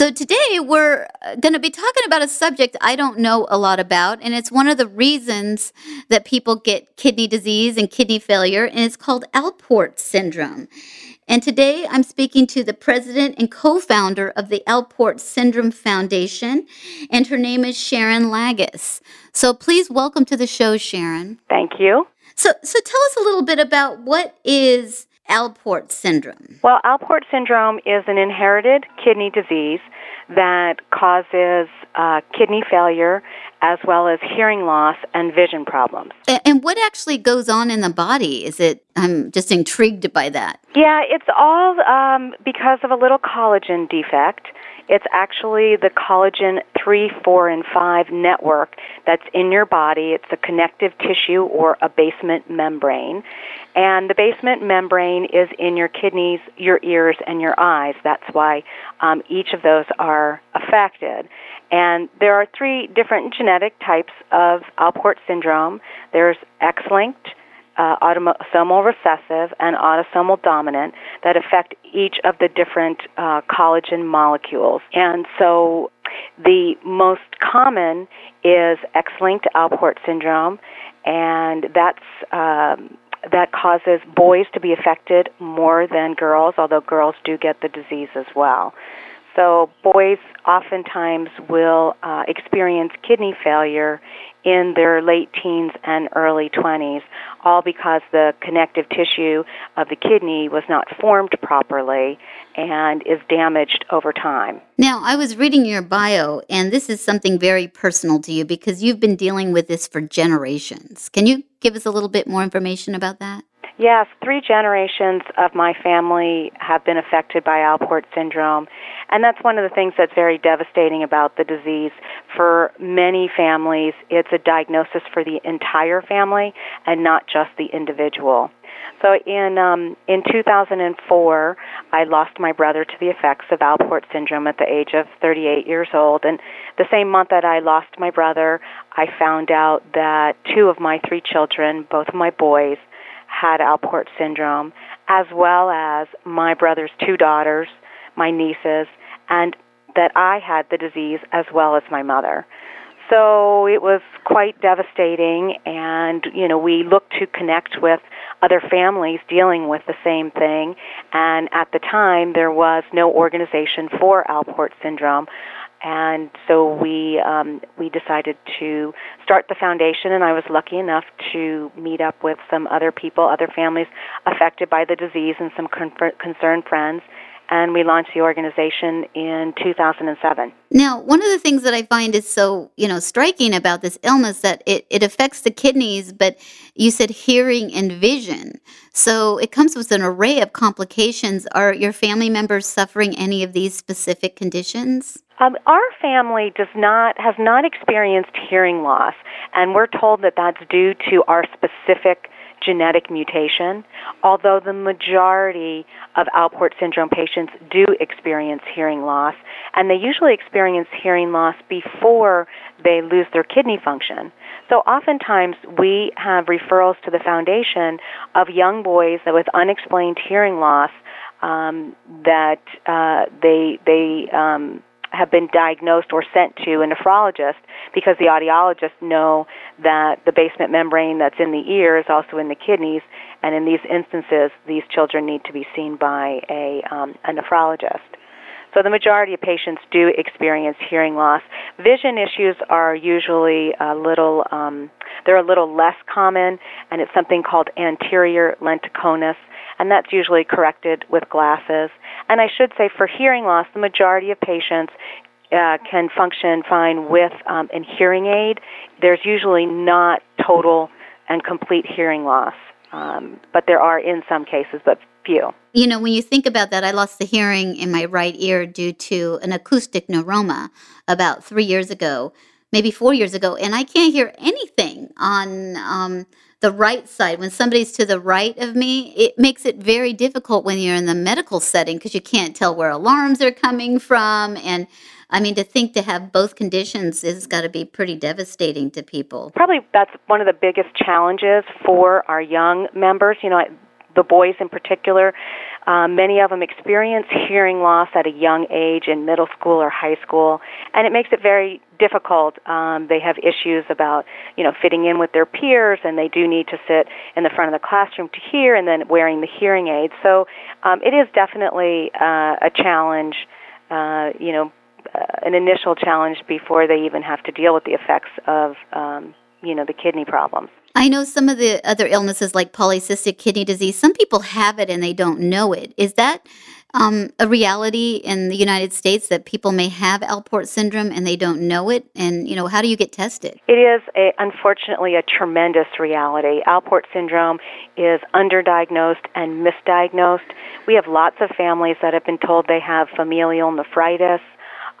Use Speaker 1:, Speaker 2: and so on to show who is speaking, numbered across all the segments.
Speaker 1: So, today we're uh, going to be talking about a subject I don't know a lot about, and it's one of the reasons that people get kidney disease and kidney failure, and it's called Alport syndrome. And today I'm speaking to the president and co founder of the Alport Syndrome Foundation, and her name is Sharon Lagas. So, please welcome to the show, Sharon.
Speaker 2: Thank you.
Speaker 1: So, so tell us a little bit about what is Alport syndrome?
Speaker 2: Well, Alport syndrome is an inherited kidney disease that causes uh, kidney failure as well as hearing loss and vision problems.
Speaker 1: And what actually goes on in the body? Is it, I'm just intrigued by that.
Speaker 2: Yeah, it's all um, because of a little collagen defect. It's actually the collagen 3, 4, and 5 network that's in your body. It's a connective tissue or a basement membrane. And the basement membrane is in your kidneys, your ears, and your eyes. That's why um, each of those are affected. And there are three different genetic types of Alport syndrome. There's X-linked, uh, autosomal recessive and autosomal dominant that affect each of the different uh, collagen molecules. And so the most common is X-linked Alport syndrome, and that's um, that causes boys to be affected more than girls, although girls do get the disease as well. So boys oftentimes will uh, experience kidney failure in their late teens and early 20s, all because the connective tissue of the kidney was not formed properly and is damaged over time.
Speaker 1: Now, I was reading your bio, and this is something very personal to you because you've been dealing with this for generations. Can you give us a little bit more information about that?
Speaker 2: Yes, three generations of my family have been affected by Alport syndrome. And that's one of the things that's very devastating about the disease. For many families, it's a diagnosis for the entire family and not just the individual. So in um, in 2004, I lost my brother to the effects of Alport syndrome at the age of 38 years old. And the same month that I lost my brother, I found out that two of my three children, both of my boys, had Alport syndrome, as well as my brother's two daughters, my nieces, and that I had the disease as well as my mother. So it was quite devastating, and you know we looked to connect with other families dealing with the same thing. And at the time, there was no organization for Alport syndrome and so we um, we decided to start the foundation, and I was lucky enough to meet up with some other people, other families affected by the disease, and some con- concerned friends. And we launched the organization in 2007.
Speaker 1: Now, one of the things that I find is so, you know, striking about this illness that it, it affects the kidneys, but you said hearing and vision. So it comes with an array of complications. Are your family members suffering any of these specific conditions?
Speaker 2: Um, our family does not has not experienced hearing loss, and we're told that that's due to our specific genetic mutation. Although the majority of Alport syndrome patients do experience hearing loss, and they usually experience hearing loss before they lose their kidney function. So oftentimes we have referrals to the foundation of young boys that with unexplained hearing loss um, that uh, they they um, have been diagnosed or sent to a nephrologist because the audiologists know that the basement membrane that's in the ear is also in the kidneys, and in these instances, these children need to be seen by a, um, a nephrologist. So the majority of patients do experience hearing loss. Vision issues are usually a little, um, they're a little less common, and it's something called anterior lenticonus, and that's usually corrected with glasses. And I should say, for hearing loss, the majority of patients uh, can function fine with um, an hearing aid. There's usually not total and complete hearing loss, um, but there are in some cases, but few.
Speaker 1: You know, when you think about that, I lost the hearing in my right ear due to an acoustic neuroma about three years ago, maybe four years ago, and I can't hear anything on um, the right side, when somebody's to the right of me, it makes it very difficult when you're in the medical setting because you can't tell where alarms are coming from. And I mean, to think to have both conditions has got to be pretty devastating to people.
Speaker 2: Probably that's one of the biggest challenges for our young members. You know, the boys in particular. Um, many of them experience hearing loss at a young age in middle school or high school, and it makes it very difficult. Um, they have issues about, you know, fitting in with their peers, and they do need to sit in the front of the classroom to hear, and then wearing the hearing aids. So um, it is definitely uh, a challenge. Uh, you know, uh, an initial challenge before they even have to deal with the effects of, um, you know, the kidney problems.
Speaker 1: I know some of the other illnesses like polycystic kidney disease, some people have it and they don't know it. Is that um, a reality in the United States that people may have Alport syndrome and they don't know it? And, you know, how do you get tested?
Speaker 2: It is, a, unfortunately, a tremendous reality. Alport syndrome is underdiagnosed and misdiagnosed. We have lots of families that have been told they have familial nephritis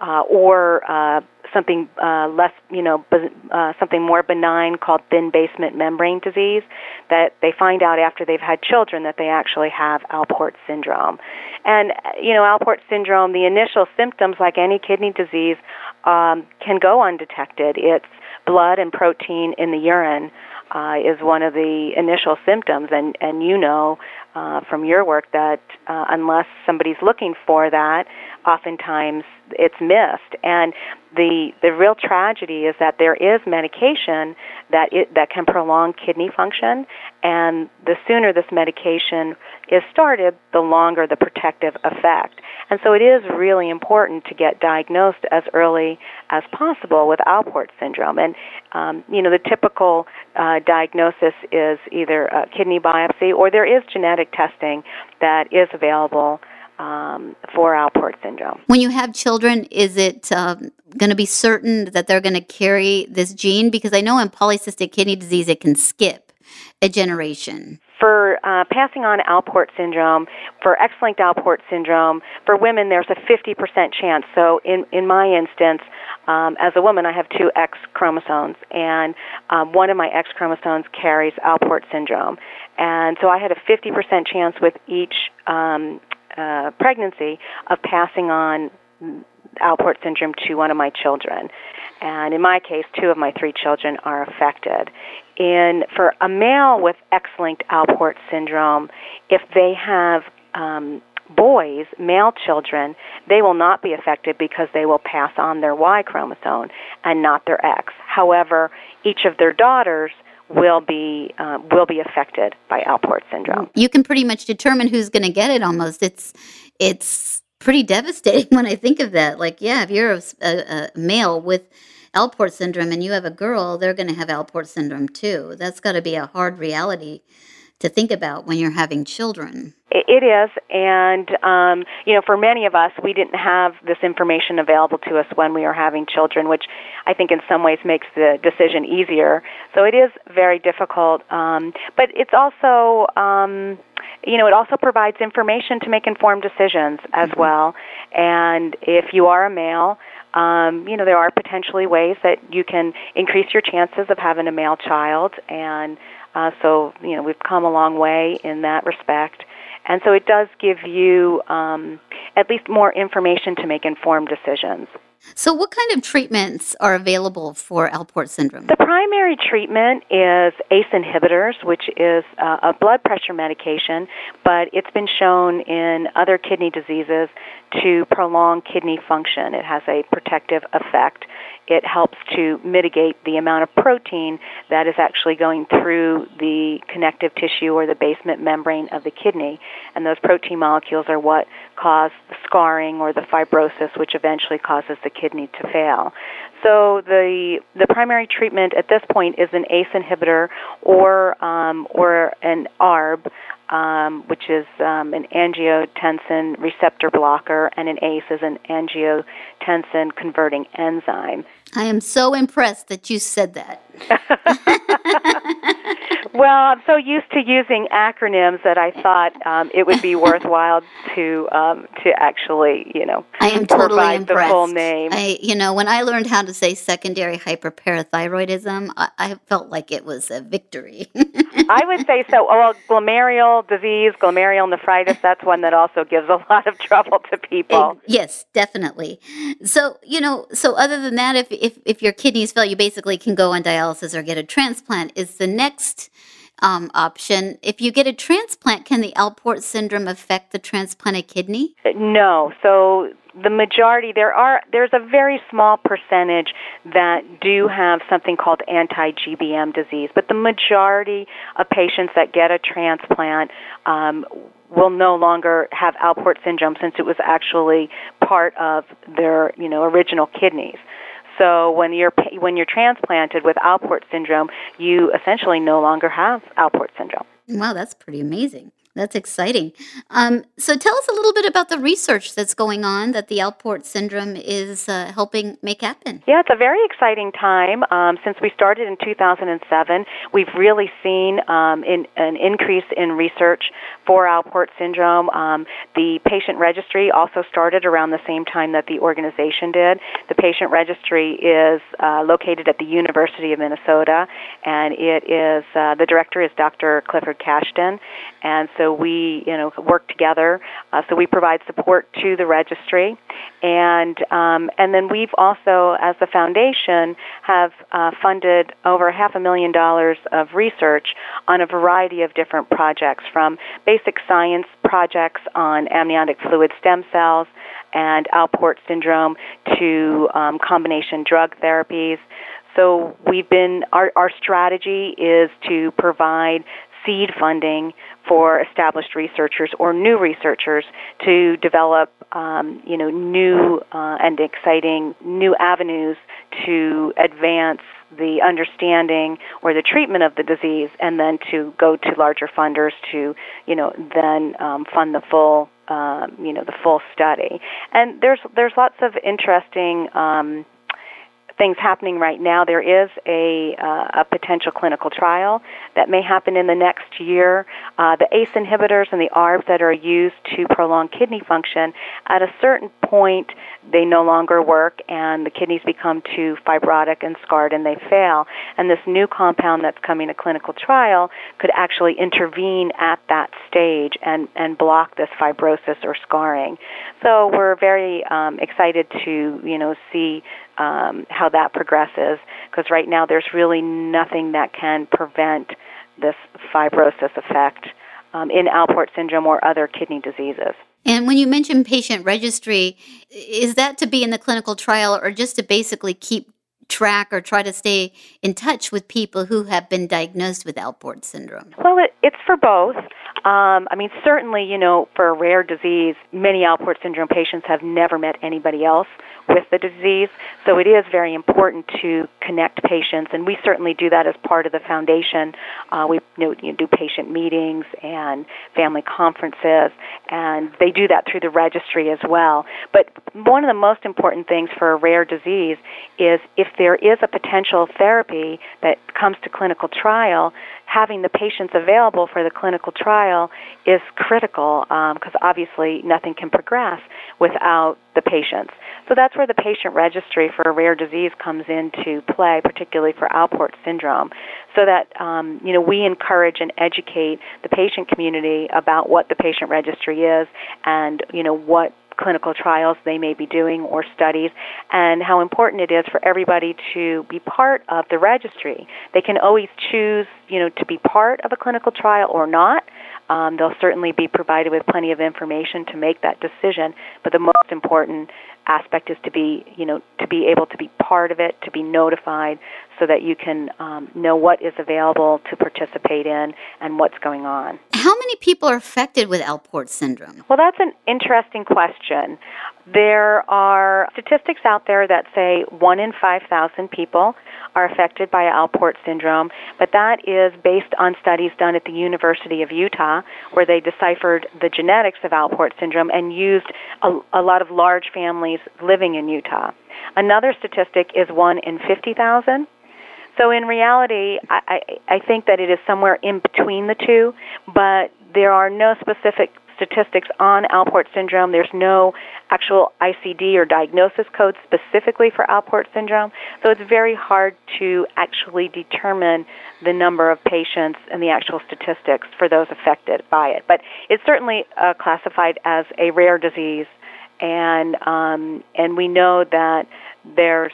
Speaker 2: uh, or uh, something uh, less, you know, uh, something more benign called thin basement membrane disease that they find out after they've had children that they actually have Alport syndrome. And, you know, Alport syndrome, the initial symptoms, like any kidney disease, um, can go undetected. It's blood and protein in the urine. Uh, is one of the initial symptoms, and and you know uh, from your work that uh, unless somebody's looking for that, oftentimes it's missed. And the the real tragedy is that there is medication that it, that can prolong kidney function, and the sooner this medication is started, the longer the protective effect. And so it is really important to get diagnosed as early as possible with Alport syndrome. And um, you know the typical uh, diagnosis is either a kidney biopsy or there is genetic testing that is available um, for Alport syndrome.
Speaker 1: When you have children, is it um, going to be certain that they're going to carry this gene? Because I know in polycystic kidney disease, it can skip a generation.
Speaker 2: For uh, passing on Alport syndrome, for X-linked Alport syndrome, for women, there's a 50% chance. So in, in my instance, um, as a woman, I have two X chromosomes, and um, one of my X chromosomes carries Alport syndrome. And so I had a 50% chance with each um, uh, pregnancy of passing on Alport syndrome to one of my children. And in my case, two of my three children are affected. And for a male with X-linked Alport syndrome, if they have um, boys, male children, they will not be affected because they will pass on their Y chromosome and not their X. However, each of their daughters will be uh, will be affected by Alport syndrome.
Speaker 1: You can pretty much determine who's going to get it. Almost, it's it's pretty devastating when I think of that. Like, yeah, if you're a, a, a male with Alport syndrome and you have a girl, they're going to have Alport syndrome too. That's got to be a hard reality to think about when you're having children.
Speaker 2: It is, and um, you know, for many of us, we didn't have this information available to us when we were having children, which I think in some ways makes the decision easier. So it is very difficult, um, but it's also, um, you know, it also provides information to make informed decisions as mm-hmm. well. And if you are a male, um, you know, there are potentially ways that you can increase your chances of having a male child, and uh, so you know, we've come a long way in that respect. And so it does give you um, at least more information to make informed decisions.
Speaker 1: So, what kind of treatments are available for Alport syndrome?
Speaker 2: The primary treatment is ACE inhibitors, which is uh, a blood pressure medication, but it's been shown in other kidney diseases to prolong kidney function. It has a protective effect it helps to mitigate the amount of protein that is actually going through the connective tissue or the basement membrane of the kidney. And those protein molecules are what cause the scarring or the fibrosis, which eventually causes the kidney to fail. So the the primary treatment at this point is an ACE inhibitor or um, or an ARB um, which is um, an angiotensin receptor blocker, and an ACE is an angiotensin converting enzyme.
Speaker 1: I am so impressed that you said that.
Speaker 2: well, I'm so used to using acronyms that I thought um, it would be worthwhile to um, to actually, you know,
Speaker 1: I am totally
Speaker 2: provide
Speaker 1: impressed.
Speaker 2: the full name.
Speaker 1: I, you know, when I learned how to say secondary hyperparathyroidism, I, I felt like it was a victory.
Speaker 2: I would say so. Oh, well, glomerular disease, glomerular nephritis, that's one that also gives a lot of trouble to people.
Speaker 1: yes, definitely. So, you know, so other than that, if, if, if your kidneys fail, you basically can go on dialysis or get a transplant. Is the next um, option. If you get a transplant, can the Alport syndrome affect the transplanted kidney?
Speaker 2: No. So the majority there are there's a very small percentage that do have something called anti-GBM disease, but the majority of patients that get a transplant um, will no longer have Alport syndrome since it was actually part of their you know original kidneys. So when you're when you're transplanted with Alport syndrome, you essentially no longer have Alport syndrome.
Speaker 1: Wow, that's pretty amazing. That's exciting. Um, so tell us a little bit about the research that's going on that the Alport syndrome is uh, helping make happen.
Speaker 2: Yeah, it's a very exciting time. Um, since we started in 2007, we've really seen um, in, an increase in research for Alport syndrome. Um, the patient registry also started around the same time that the organization did. The patient registry is uh, located at the University of Minnesota, and it is uh, the director is Dr. Clifford Kashtan, and so we, you know, work together. Uh, so we provide support to the registry, and um, and then we've also, as the foundation, have uh, funded over half a million dollars of research on a variety of different projects, from basic science projects on amniotic fluid stem cells and Alport syndrome to um, combination drug therapies. So we've been our our strategy is to provide seed funding for established researchers or new researchers to develop, um, you know, new uh, and exciting new avenues to advance the understanding or the treatment of the disease, and then to go to larger funders to, you know, then um, fund the full, um, you know, the full study. And there's there's lots of interesting. Um, things happening right now. There is a, uh, a potential clinical trial that may happen in the next year. Uh, the ACE inhibitors and the ARBs that are used to prolong kidney function, at a certain point, they no longer work and the kidneys become too fibrotic and scarred and they fail. And this new compound that's coming to clinical trial could actually intervene at that stage and, and block this fibrosis or scarring. So we're very um, excited to, you know, see um, how that progresses because right now there's really nothing that can prevent this fibrosis effect um, in Alport syndrome or other kidney diseases.
Speaker 1: And when you mention patient registry, is that to be in the clinical trial or just to basically keep track or try to stay in touch with people who have been diagnosed with Alport syndrome?
Speaker 2: Well, it, it's for both. Um, I mean, certainly, you know, for a rare disease, many Alport syndrome patients have never met anybody else with the disease. So it is very important to connect patients, and we certainly do that as part of the foundation. Uh, we you know, do patient meetings and family conferences, and they do that through the registry as well. But one of the most important things for a rare disease is if there is a potential therapy that comes to clinical trial, having the patients available for the clinical trial is critical because um, obviously nothing can progress without the patients. So that's where the patient registry for a rare disease comes into play, particularly for Alport syndrome, so that um, you know we encourage and educate the patient community about what the patient registry is and you know what clinical trials they may be doing or studies and how important it is for everybody to be part of the registry. They can always choose, you know, to be part of a clinical trial or not. Um, they'll certainly be provided with plenty of information to make that decision, but the most important aspect is to be, you know, to be able to be part of it, to be notified, so that you can um, know what is available to participate in and what's going on.
Speaker 1: How many people are affected with Alport syndrome?
Speaker 2: Well, that's an interesting question. There are statistics out there that say one in 5,000 people are affected by Alport syndrome, but that is based on studies done at the University of Utah, where they deciphered the genetics of Alport syndrome and used a, a lot of large families living in Utah. Another statistic is one in 50,000. So in reality, I, I, I think that it is somewhere in between the two, but there are no specific statistics on Alport syndrome. There's no actual ICD or diagnosis code specifically for Alport syndrome, so it's very hard to actually determine the number of patients and the actual statistics for those affected by it. But it's certainly uh, classified as a rare disease, and um, and we know that there's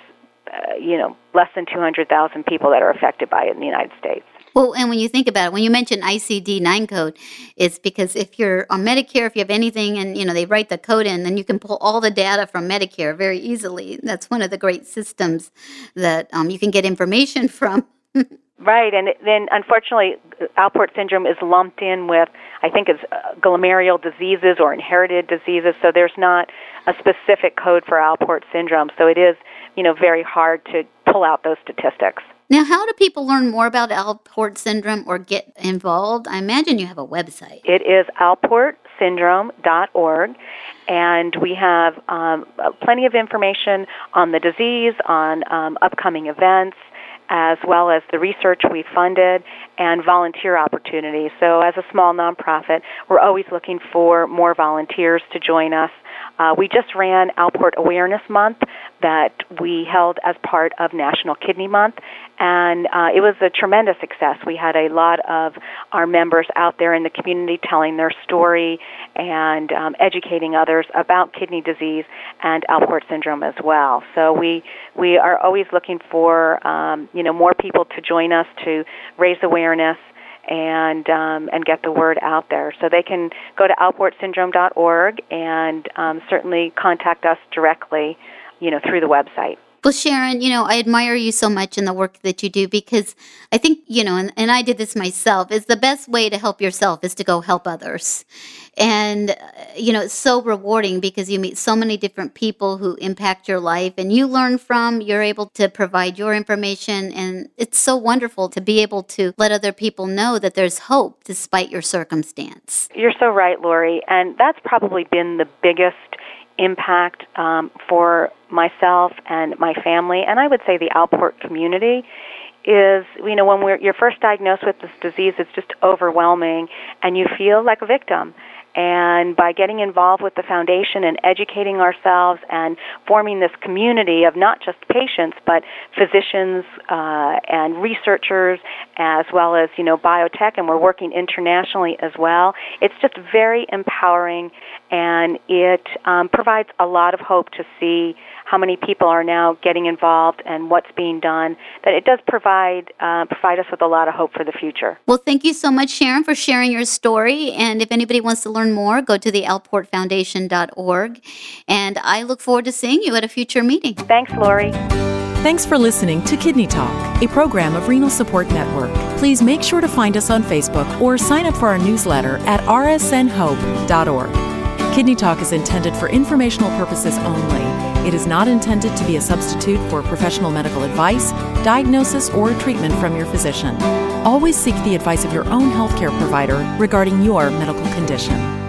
Speaker 2: uh, you know less than 200,000 people that are affected by it in the United States.
Speaker 1: Well, and when you think about it, when you mention ICD 9 code, it's because if you're on Medicare, if you have anything and, you know, they write the code in, then you can pull all the data from Medicare very easily. That's one of the great systems that um, you can get information from.
Speaker 2: right, and then unfortunately, Alport syndrome is lumped in with, I think it's uh, glomerular diseases or inherited diseases, so there's not a specific code for Alport syndrome. So it is, you know, very hard to pull out those statistics.
Speaker 1: Now, how do people learn more about Alport syndrome or get involved? I imagine you have a website.
Speaker 2: It is alportsyndrome.org, and we have um, plenty of information on the disease, on um, upcoming events, as well as the research we funded and volunteer opportunities. So, as a small nonprofit, we're always looking for more volunteers to join us uh, we just ran Alport Awareness Month that we held as part of National Kidney Month, and uh, it was a tremendous success. We had a lot of our members out there in the community telling their story and um, educating others about kidney disease and Alport syndrome as well. So we we are always looking for um, you know more people to join us to raise awareness and um, and get the word out there. So they can go to alportsyndrome.org and um, certainly contact us directly, you know, through the website.
Speaker 1: Well, Sharon, you know, I admire you so much in the work that you do because I think, you know, and, and I did this myself, is the best way to help yourself is to go help others. And, uh, you know, it's so rewarding because you meet so many different people who impact your life and you learn from, you're able to provide your information. And it's so wonderful to be able to let other people know that there's hope despite your circumstance.
Speaker 2: You're so right, Lori. And that's probably been the biggest impact um, for myself and my family, and I would say the Alport community is you know when we're you're first diagnosed with this disease it's just overwhelming and you feel like a victim. And by getting involved with the foundation and educating ourselves and forming this community of not just patients but physicians uh, and researchers as well as you know biotech and we're working internationally as well it's just very empowering and it um, provides a lot of hope to see how many people are now getting involved and what's being done. That it does provide uh, provide us with a lot of hope for the future.
Speaker 1: Well, thank you so much, Sharon, for sharing your story. And if anybody wants to learn more, go to the alportfoundation.org. And I look forward to seeing you at a future meeting.
Speaker 2: Thanks, Lori.
Speaker 3: Thanks for listening to Kidney Talk, a program of Renal Support Network. Please make sure to find us on Facebook or sign up for our newsletter at rsnhope.org. Kidney Talk is intended for informational purposes only. It is not intended to be a substitute for professional medical advice, diagnosis, or treatment from your physician. Always seek the advice of your own healthcare provider regarding your medical condition.